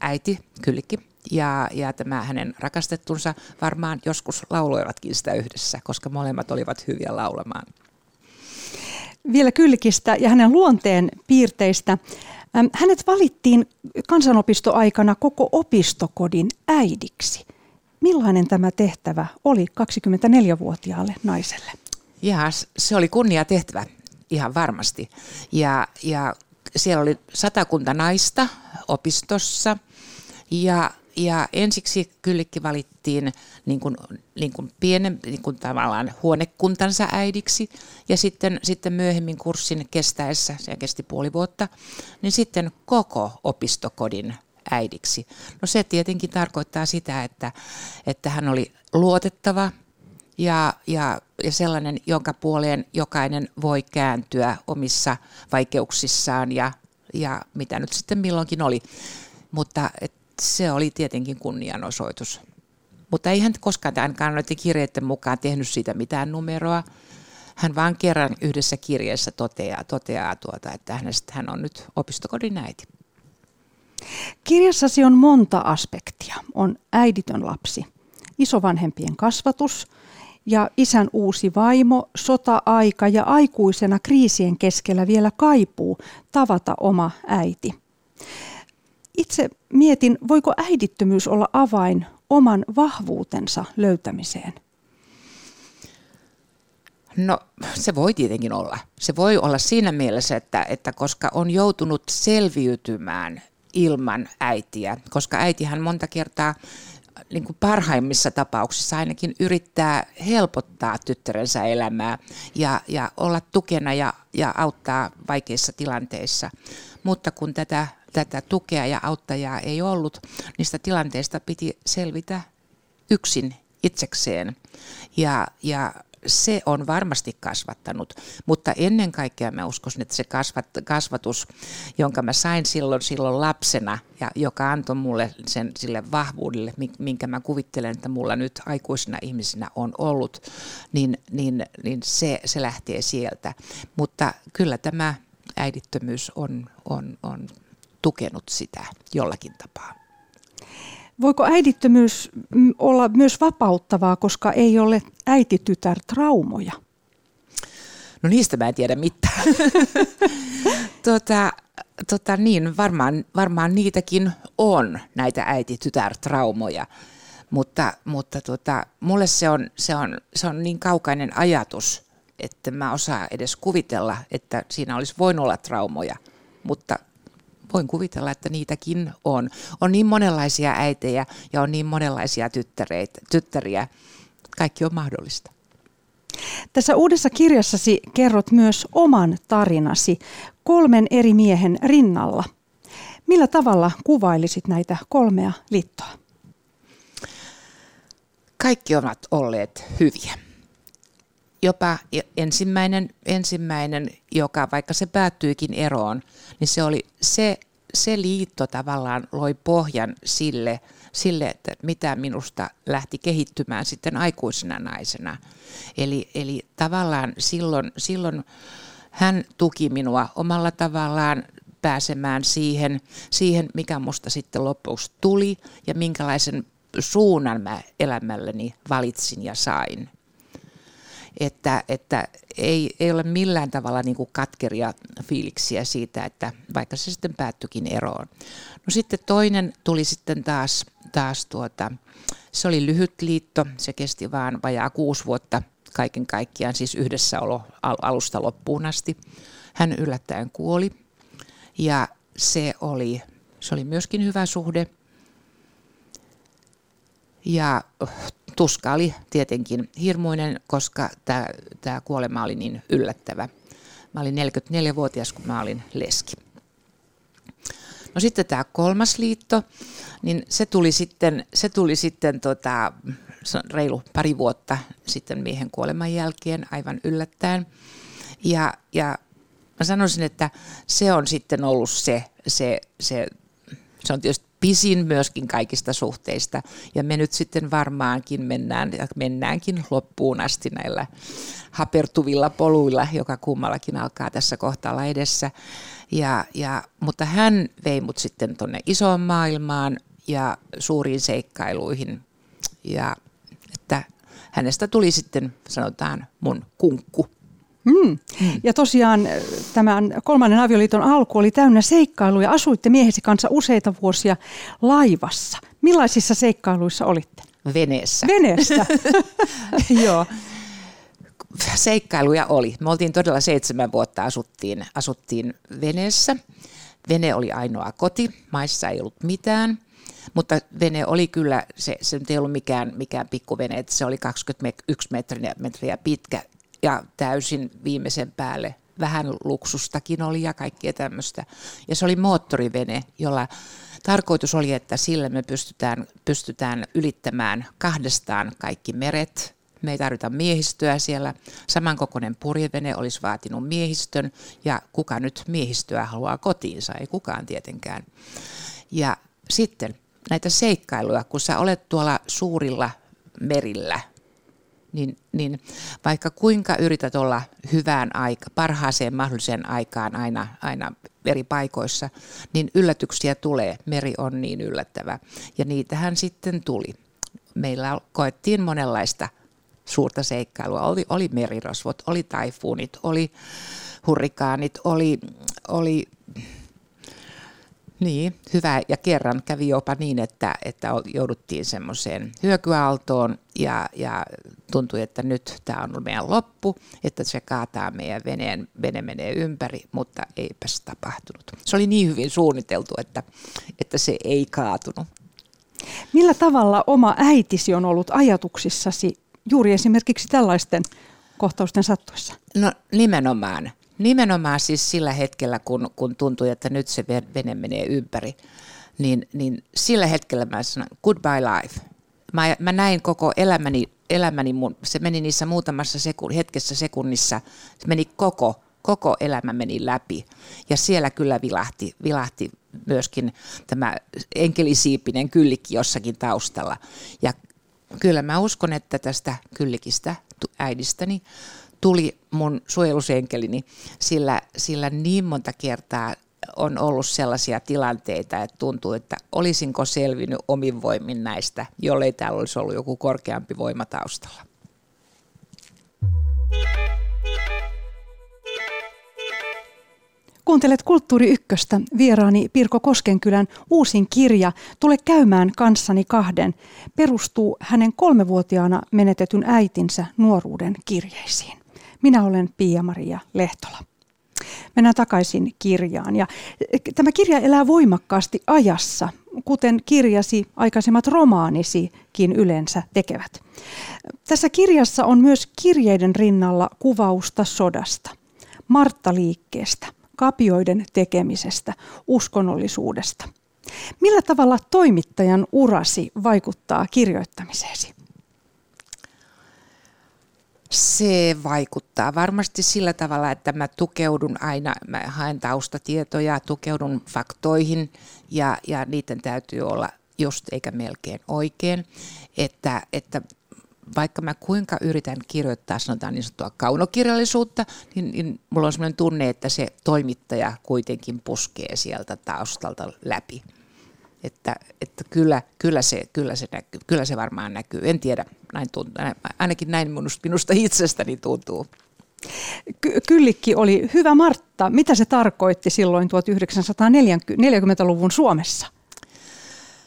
äiti, kyllikki, ja, ja tämä hänen rakastettunsa varmaan joskus lauloivatkin sitä yhdessä, koska molemmat olivat hyviä laulamaan. Vielä Kylkistä ja hänen luonteen piirteistä. Hänet valittiin kansanopistoaikana koko opistokodin äidiksi. Millainen tämä tehtävä oli 24-vuotiaalle naiselle? Ja se oli kunnia tehtävä, ihan varmasti. Ja, ja siellä oli satakunta naista opistossa ja ja ensiksi kyllikki valittiin niin kuin, niin kuin pienen niin kuin tavallaan huonekuntansa äidiksi ja sitten, sitten myöhemmin kurssin kestäessä, se kesti puoli vuotta, niin sitten koko opistokodin äidiksi. No se tietenkin tarkoittaa sitä, että, että hän oli luotettava ja, ja, ja sellainen, jonka puoleen jokainen voi kääntyä omissa vaikeuksissaan ja, ja mitä nyt sitten milloinkin oli. Mutta et se oli tietenkin kunnianosoitus. Mutta ei hän koskaan ainakaan noiden kirjeiden mukaan tehnyt siitä mitään numeroa. Hän vaan kerran yhdessä kirjeessä toteaa, toteaa tuota, että hänestä hän on nyt opistokodin äiti. Kirjassasi on monta aspektia. On äiditön lapsi, isovanhempien kasvatus ja isän uusi vaimo, sota-aika ja aikuisena kriisien keskellä vielä kaipuu tavata oma äiti. Itse mietin, voiko äidittömyys olla avain oman vahvuutensa löytämiseen? No se voi tietenkin olla. Se voi olla siinä mielessä, että, että koska on joutunut selviytymään ilman äitiä, koska äitihän monta kertaa niin kuin parhaimmissa tapauksissa ainakin yrittää helpottaa tyttärensä elämää ja, ja olla tukena ja, ja auttaa vaikeissa tilanteissa. Mutta kun tätä tätä tukea ja auttajaa ei ollut, niistä tilanteista piti selvitä yksin itsekseen. Ja, ja se on varmasti kasvattanut, mutta ennen kaikkea mä uskoisin, että se kasvat, kasvatus, jonka mä sain silloin, silloin lapsena ja joka antoi mulle sen sille vahvuudelle, minkä mä kuvittelen, että mulla nyt aikuisina ihmisinä on ollut, niin, niin, niin se, se lähtee sieltä. Mutta kyllä tämä äidittömyys on, on, on tukenut sitä jollakin tapaa. Voiko äidittömyys mm, olla myös vapauttavaa, koska ei ole äiti-tytär-traumoja? No niistä mä en tiedä mitään. tota, tota niin, varmaan, varmaan niitäkin on, näitä äiti-tytär-traumoja. Mutta, mutta tota, mulle se on, se, on, se on niin kaukainen ajatus, että mä osaa edes kuvitella, että siinä olisi voinut olla traumoja. Mutta voin kuvitella, että niitäkin on. On niin monenlaisia äitejä ja on niin monenlaisia tyttäreitä, tyttäriä. Kaikki on mahdollista. Tässä uudessa kirjassasi kerrot myös oman tarinasi kolmen eri miehen rinnalla. Millä tavalla kuvailisit näitä kolmea liittoa? Kaikki ovat olleet hyviä. Jopa ensimmäinen, ensimmäinen, joka vaikka se päättyikin eroon, niin se oli se, se liitto tavallaan loi pohjan sille, sille, että mitä minusta lähti kehittymään sitten aikuisena naisena. Eli, eli tavallaan silloin, silloin hän tuki minua omalla tavallaan pääsemään siihen, siihen, mikä musta sitten lopuksi tuli ja minkälaisen suunnan mä elämälläni valitsin ja sain. Että, että ei, ei ole millään tavalla niin kuin katkeria fiiliksiä siitä, että vaikka se sitten päättyikin eroon. No sitten toinen tuli sitten taas, taas tuota, se oli lyhyt liitto, se kesti vaan vajaa kuusi vuotta kaiken kaikkiaan, siis yhdessäolo alusta loppuun asti. Hän yllättäen kuoli ja se oli, se oli myöskin hyvä suhde. Ja tuska oli tietenkin hirmuinen, koska tämä kuolema oli niin yllättävä. Mä olin 44-vuotias, kun mä olin leski. No sitten tämä kolmas liitto, niin se tuli sitten, se tuli sitten tota, reilu pari vuotta sitten miehen kuoleman jälkeen aivan yllättäen. Ja, ja mä sanoisin, että se on sitten ollut se, se, se, se on tietysti pisin myöskin kaikista suhteista. Ja me nyt sitten varmaankin mennään, mennäänkin loppuun asti näillä hapertuvilla poluilla, joka kummallakin alkaa tässä kohtaa edessä. Ja, ja, mutta hän vei mut sitten tuonne isoon maailmaan ja suuriin seikkailuihin. Ja että hänestä tuli sitten, sanotaan, mun kunkku. Mm. Ja tosiaan äh, tämän kolmannen avioliiton alku oli täynnä seikkailuja. Asuitte miehesi kanssa useita vuosia laivassa. Millaisissa seikkailuissa olitte? Veneessä. Veneessä? Joo. Seikkailuja oli. Me oltiin todella seitsemän vuotta asuttiin, asuttiin veneessä. Vene oli ainoa koti, maissa ei ollut mitään. Mutta vene oli kyllä, se, se ei ollut mikään, mikään pikkuvene, että se oli 21 metriä, metriä pitkä ja täysin viimeisen päälle. Vähän luksustakin oli ja kaikkea tämmöistä. Ja se oli moottorivene, jolla tarkoitus oli, että sillä me pystytään, pystytään ylittämään kahdestaan kaikki meret. Me ei tarvita miehistöä siellä. Samankokoinen purjevene olisi vaatinut miehistön ja kuka nyt miehistöä haluaa kotiinsa, ei kukaan tietenkään. Ja sitten näitä seikkailuja, kun sä olet tuolla suurilla merillä, niin, niin vaikka kuinka yrität olla hyvään aika, parhaaseen mahdolliseen aikaan aina, aina eri paikoissa, niin yllätyksiä tulee. Meri on niin yllättävä. Ja niitähän sitten tuli. Meillä koettiin monenlaista suurta seikkailua. Oli, oli merirosvot, oli taifuunit, oli hurrikaanit, oli, oli niin, hyvä. Ja kerran kävi jopa niin, että, että jouduttiin semmoiseen hyökyaaltoon ja, ja tuntui, että nyt tämä on meidän loppu, että se kaataa meidän veneen, vene menee ympäri, mutta eipäs tapahtunut. Se oli niin hyvin suunniteltu, että, että se ei kaatunut. Millä tavalla oma äitisi on ollut ajatuksissasi juuri esimerkiksi tällaisten kohtausten sattuessa? No nimenomaan. Nimenomaan siis sillä hetkellä, kun, kun tuntui, että nyt se vene menee ympäri, niin, niin sillä hetkellä mä sanoin, goodbye life. Mä, mä näin koko elämäni, elämäni mun, se meni niissä muutamassa sekun, hetkessä sekunnissa, se meni koko, koko elämä meni läpi. Ja siellä kyllä vilahti, vilahti myöskin tämä enkelisiipinen kyllikki jossakin taustalla. Ja kyllä mä uskon, että tästä kyllikistä äidistäni tuli mun suojelusenkelini, sillä, sillä niin monta kertaa on ollut sellaisia tilanteita, että tuntuu, että olisinko selvinnyt omin voimin näistä, jollei täällä olisi ollut joku korkeampi voima taustalla. Kuuntelet Kulttuuri Ykköstä. Vieraani Pirko Koskenkylän uusin kirja Tule käymään kanssani kahden perustuu hänen kolmevuotiaana menetetyn äitinsä nuoruuden kirjeisiin. Minä olen Pia-Maria Lehtola. Mennään takaisin kirjaan. Ja eh, tämä kirja elää voimakkaasti ajassa, kuten kirjasi aikaisemmat romaanisikin yleensä tekevät. Tässä kirjassa on myös kirjeiden rinnalla kuvausta sodasta, Martta-liikkeestä, kapioiden tekemisestä, uskonnollisuudesta. Millä tavalla toimittajan urasi vaikuttaa kirjoittamiseesi? Se vaikuttaa varmasti sillä tavalla, että mä tukeudun aina, mä haen taustatietoja, tukeudun faktoihin ja, ja niiden täytyy olla just eikä melkein oikein. Että, että vaikka mä kuinka yritän kirjoittaa sanotaan niin sanottua kaunokirjallisuutta, niin, niin mulla on sellainen tunne, että se toimittaja kuitenkin puskee sieltä taustalta läpi. Että, että kyllä, kyllä, se, kyllä, se näkyy, kyllä se varmaan näkyy. En tiedä, näin tuntuu, ainakin näin minusta, minusta itsestäni tuntuu. Ky- Kyllikki oli hyvä Martta. Mitä se tarkoitti silloin 1940-luvun Suomessa?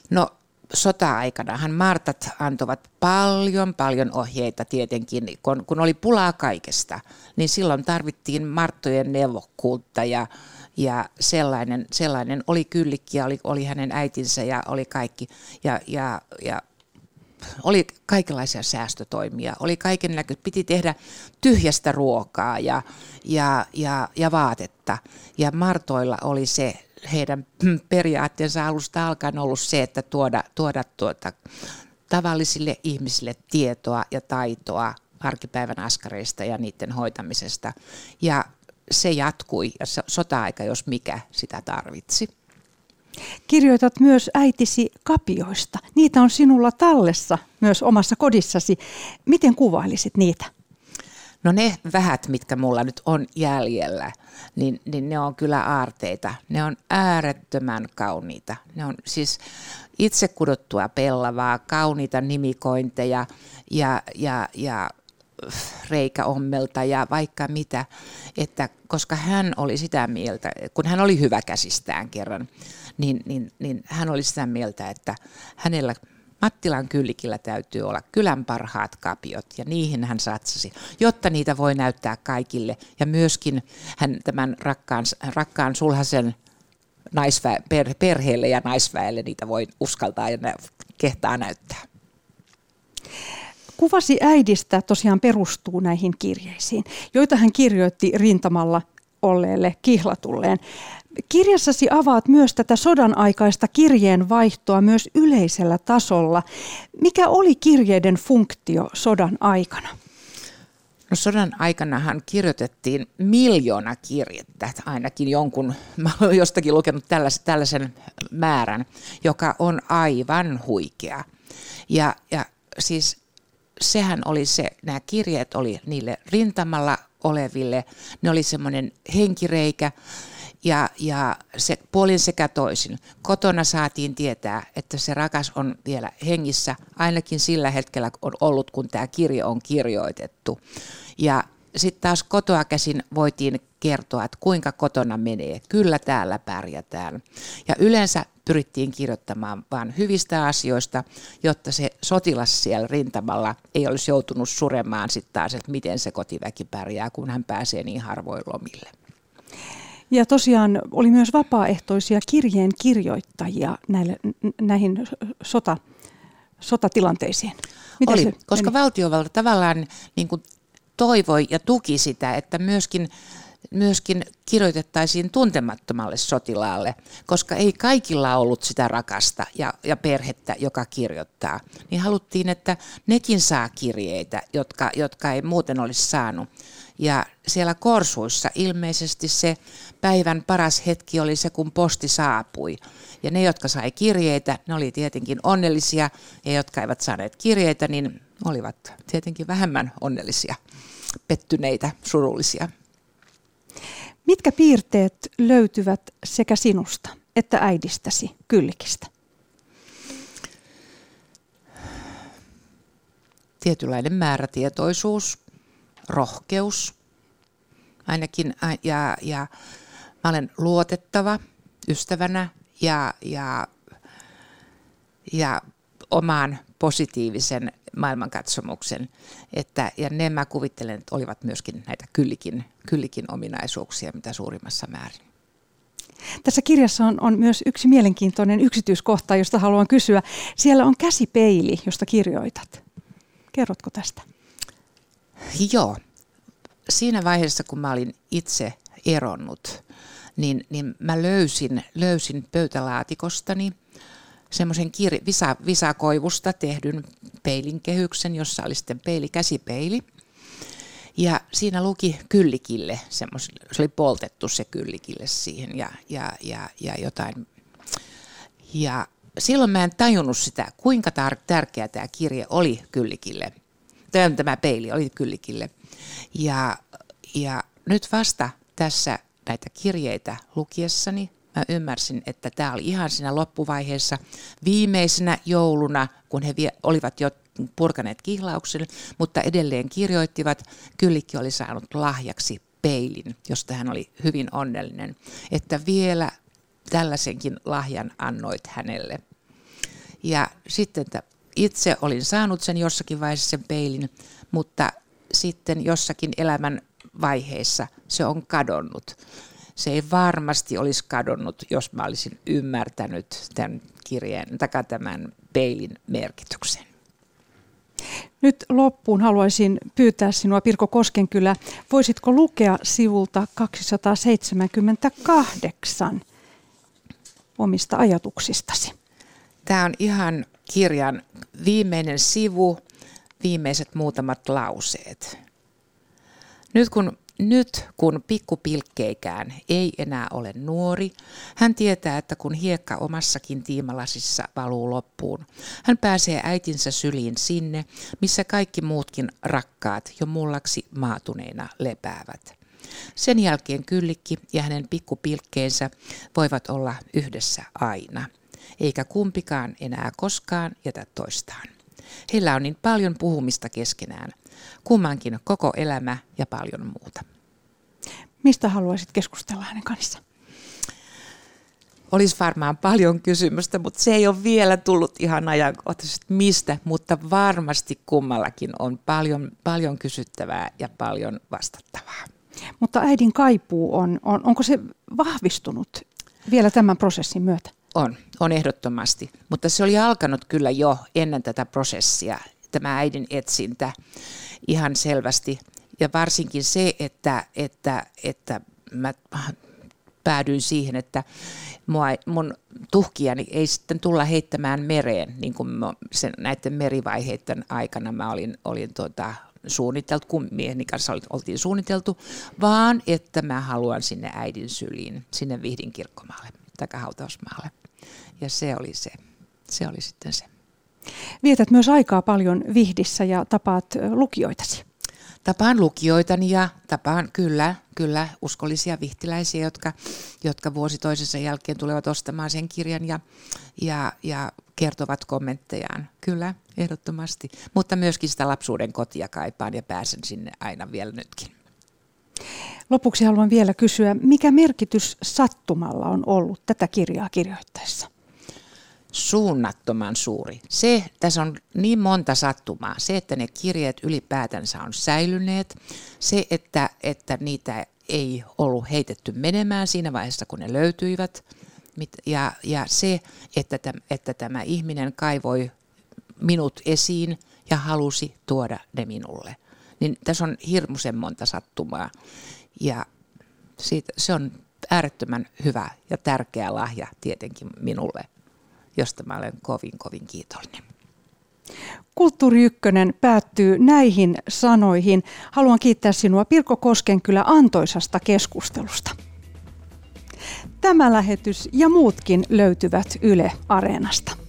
No sota-aikanahan Martat antoivat paljon, paljon ohjeita tietenkin, kun, kun oli pulaa kaikesta, niin silloin tarvittiin Marttojen neuvokkuutta ja, ja sellainen, sellainen oli kyllikki ja oli, oli hänen äitinsä ja oli kaikki. Ja, ja, ja oli kaikenlaisia säästötoimia, oli kaiken näkö, piti tehdä tyhjästä ruokaa ja, ja, ja, ja vaatetta. Ja Martoilla oli se heidän periaatteensa alusta alkaen ollut se, että tuoda, tuoda tuota, tavallisille ihmisille tietoa ja taitoa arkipäivän askareista ja niiden hoitamisesta. Ja se jatkui ja sota-aika, jos mikä, sitä tarvitsi. Kirjoitat myös äitisi kapioista. Niitä on sinulla tallessa myös omassa kodissasi. Miten kuvailisit niitä? No ne vähät, mitkä mulla nyt on jäljellä, niin, niin ne on kyllä aarteita. Ne on äärettömän kauniita. Ne on siis itse kudottua pellavaa, kauniita nimikointeja ja, ja, ja reikäommelta ja vaikka mitä, että koska hän oli sitä mieltä, kun hän oli hyvä käsistään kerran, niin, niin, niin hän oli sitä mieltä, että hänellä Mattilan kyllikillä täytyy olla kylän parhaat kapiot ja niihin hän satsasi, jotta niitä voi näyttää kaikille. Ja myöskin hän tämän rakkaan, rakkaan sulhasen naisvä, per, perheelle ja naisväelle niitä voi uskaltaa ja kehtaa näyttää. Kuvasi äidistä tosiaan perustuu näihin kirjeisiin, joita hän kirjoitti rintamalla olleelle kihlatulleen. Kirjassasi avaat myös tätä sodan aikaista kirjeen vaihtoa myös yleisellä tasolla. Mikä oli kirjeiden funktio sodan aikana? No sodan aikanahan kirjoitettiin miljoona kirjettä, ainakin jonkun, mä olen jostakin lukenut tällaisen, tällaisen määrän, joka on aivan huikea. Ja, ja siis sehän oli se, nämä kirjeet oli niille rintamalla oleville, ne oli semmoinen henkireikä, ja, ja se puolin sekä toisin. Kotona saatiin tietää, että se rakas on vielä hengissä, ainakin sillä hetkellä on ollut, kun tämä kirja on kirjoitettu. Ja sitten taas kotoa käsin voitiin kertoa, että kuinka kotona menee. Kyllä täällä pärjätään. Ja yleensä pyrittiin kirjoittamaan vain hyvistä asioista, jotta se sotilas siellä rintamalla ei olisi joutunut suremaan sitten taas, että miten se kotiväki pärjää, kun hän pääsee niin harvoin lomille. Ja tosiaan oli myös vapaaehtoisia kirjeen kirjoittajia näille, näihin sota, sotatilanteisiin. Miten oli, koska valtiovalta tavallaan niin kuin toivoi ja tuki sitä, että myöskin myöskin kirjoitettaisiin tuntemattomalle sotilaalle, koska ei kaikilla ollut sitä rakasta ja, ja perhettä, joka kirjoittaa. Niin haluttiin, että nekin saa kirjeitä, jotka, jotka ei muuten olisi saanut. Ja siellä Korsuissa ilmeisesti se päivän paras hetki oli se, kun posti saapui. Ja ne, jotka sai kirjeitä, ne oli tietenkin onnellisia, ja jotka eivät saaneet kirjeitä, niin olivat tietenkin vähemmän onnellisia, pettyneitä, surullisia. Mitkä piirteet löytyvät sekä sinusta että äidistäsi Kyllikistä? Tietynlainen määrätietoisuus, rohkeus ainakin, ja, ja mä olen luotettava ystävänä ja, ja, ja omaan positiivisen maailmankatsomuksen. Että, ja ne mä kuvittelen, että olivat myöskin näitä kyllikin, kyllikin ominaisuuksia mitä suurimmassa määrin. Tässä kirjassa on, on myös yksi mielenkiintoinen yksityiskohta, josta haluan kysyä. Siellä on käsipeili, josta kirjoitat. Kerrotko tästä? Joo. Siinä vaiheessa, kun mä olin itse eronnut, niin, niin mä löysin, löysin pöytälaatikostani semmoisen kir- visa, visakoivusta tehdyn peilin kehyksen, jossa oli sitten peili, käsipeili. Ja siinä luki kyllikille, semmos, se oli poltettu se kyllikille siihen ja, ja, ja, ja jotain. Ja silloin mä en tajunnut sitä, kuinka tar- tärkeä tämä kirje oli kyllikille. Tämä peili oli kyllikille. Ja, ja nyt vasta tässä näitä kirjeitä lukiessani mä ymmärsin, että tämä oli ihan siinä loppuvaiheessa viimeisenä jouluna, kun he olivat jo purkaneet kihlauksen, mutta edelleen kirjoittivat. Kyllikki oli saanut lahjaksi peilin, josta hän oli hyvin onnellinen, että vielä tällaisenkin lahjan annoit hänelle. Ja sitten itse olin saanut sen jossakin vaiheessa sen peilin, mutta sitten jossakin elämän vaiheessa se on kadonnut se ei varmasti olisi kadonnut, jos mä olisin ymmärtänyt tämän kirjeen, takaa tämän peilin merkityksen. Nyt loppuun haluaisin pyytää sinua, Pirko Koskenkylä, voisitko lukea sivulta 278 omista ajatuksistasi? Tämä on ihan kirjan viimeinen sivu, viimeiset muutamat lauseet. Nyt kun nyt kun pikkupilkkeikään ei enää ole nuori, hän tietää, että kun hiekka omassakin tiimalasissa valuu loppuun, hän pääsee äitinsä syliin sinne, missä kaikki muutkin rakkaat jo mullaksi maatuneina lepäävät. Sen jälkeen kyllikki ja hänen pikkupilkkeensä voivat olla yhdessä aina, eikä kumpikaan enää koskaan jätä toistaan. Heillä on niin paljon puhumista keskenään, kummankin koko elämä ja paljon muuta. Mistä haluaisit keskustella hänen kanssaan? Olisi varmaan paljon kysymystä, mutta se ei ole vielä tullut ihan ajankohtaisesti mistä, mutta varmasti kummallakin on paljon, paljon kysyttävää ja paljon vastattavaa. Mutta äidin kaipuu on, on onko se vahvistunut vielä tämän prosessin myötä? On, on ehdottomasti, mutta se oli alkanut kyllä jo ennen tätä prosessia, tämä äidin etsintä ihan selvästi. Ja varsinkin se, että, että, että mä päädyin siihen, että mua, mun tuhkiani ei sitten tulla heittämään mereen, niin kuin sen, näiden merivaiheiden aikana mä olin, olin tuota, suunniteltu, kun mieheni kanssa oltiin suunniteltu, vaan että mä haluan sinne äidin syliin, sinne Vihdin kirkkomaalle, takahautausmaalle. Ja se oli se. Se oli sitten se. Vietät myös aikaa paljon Vihdissä ja tapaat lukijoitasi. Tapaan lukijoitani ja tapaan kyllä, kyllä uskollisia vihtiläisiä, jotka, jotka vuosi toisensa jälkeen tulevat ostamaan sen kirjan ja, ja, ja kertovat kommenttejaan. Kyllä, ehdottomasti. Mutta myöskin sitä lapsuuden kotia kaipaan ja pääsen sinne aina vielä nytkin. Lopuksi haluan vielä kysyä, mikä merkitys sattumalla on ollut tätä kirjaa kirjoittaessa? Suunnattoman suuri. Se, tässä on niin monta sattumaa. Se, että ne kirjeet ylipäätänsä on säilyneet, se, että, että niitä ei ollut heitetty menemään siinä vaiheessa, kun ne löytyivät, ja, ja se, että, täm, että tämä ihminen kaivoi minut esiin ja halusi tuoda ne minulle. Niin tässä on hirmuisen monta sattumaa. Ja siitä, se on äärettömän hyvä ja tärkeä lahja tietenkin minulle josta mä olen kovin, kovin kiitollinen. Kulttuuri Ykkönen päättyy näihin sanoihin. Haluan kiittää sinua Pirko Koskenkylä antoisasta keskustelusta. Tämä lähetys ja muutkin löytyvät Yle Areenasta.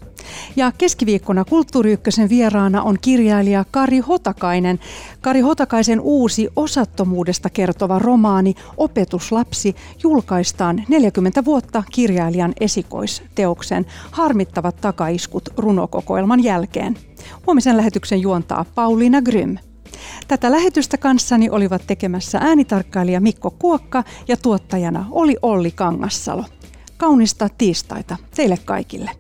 Ja keskiviikkona Kulttuuri Ykkösen vieraana on kirjailija Kari Hotakainen. Kari Hotakaisen uusi osattomuudesta kertova romaani Opetuslapsi julkaistaan 40 vuotta kirjailijan esikoisteoksen Harmittavat takaiskut runokokoelman jälkeen. Huomisen lähetyksen juontaa Pauliina Grym. Tätä lähetystä kanssani olivat tekemässä äänitarkkailija Mikko Kuokka ja tuottajana oli Olli Kangassalo. Kaunista tiistaita teille kaikille.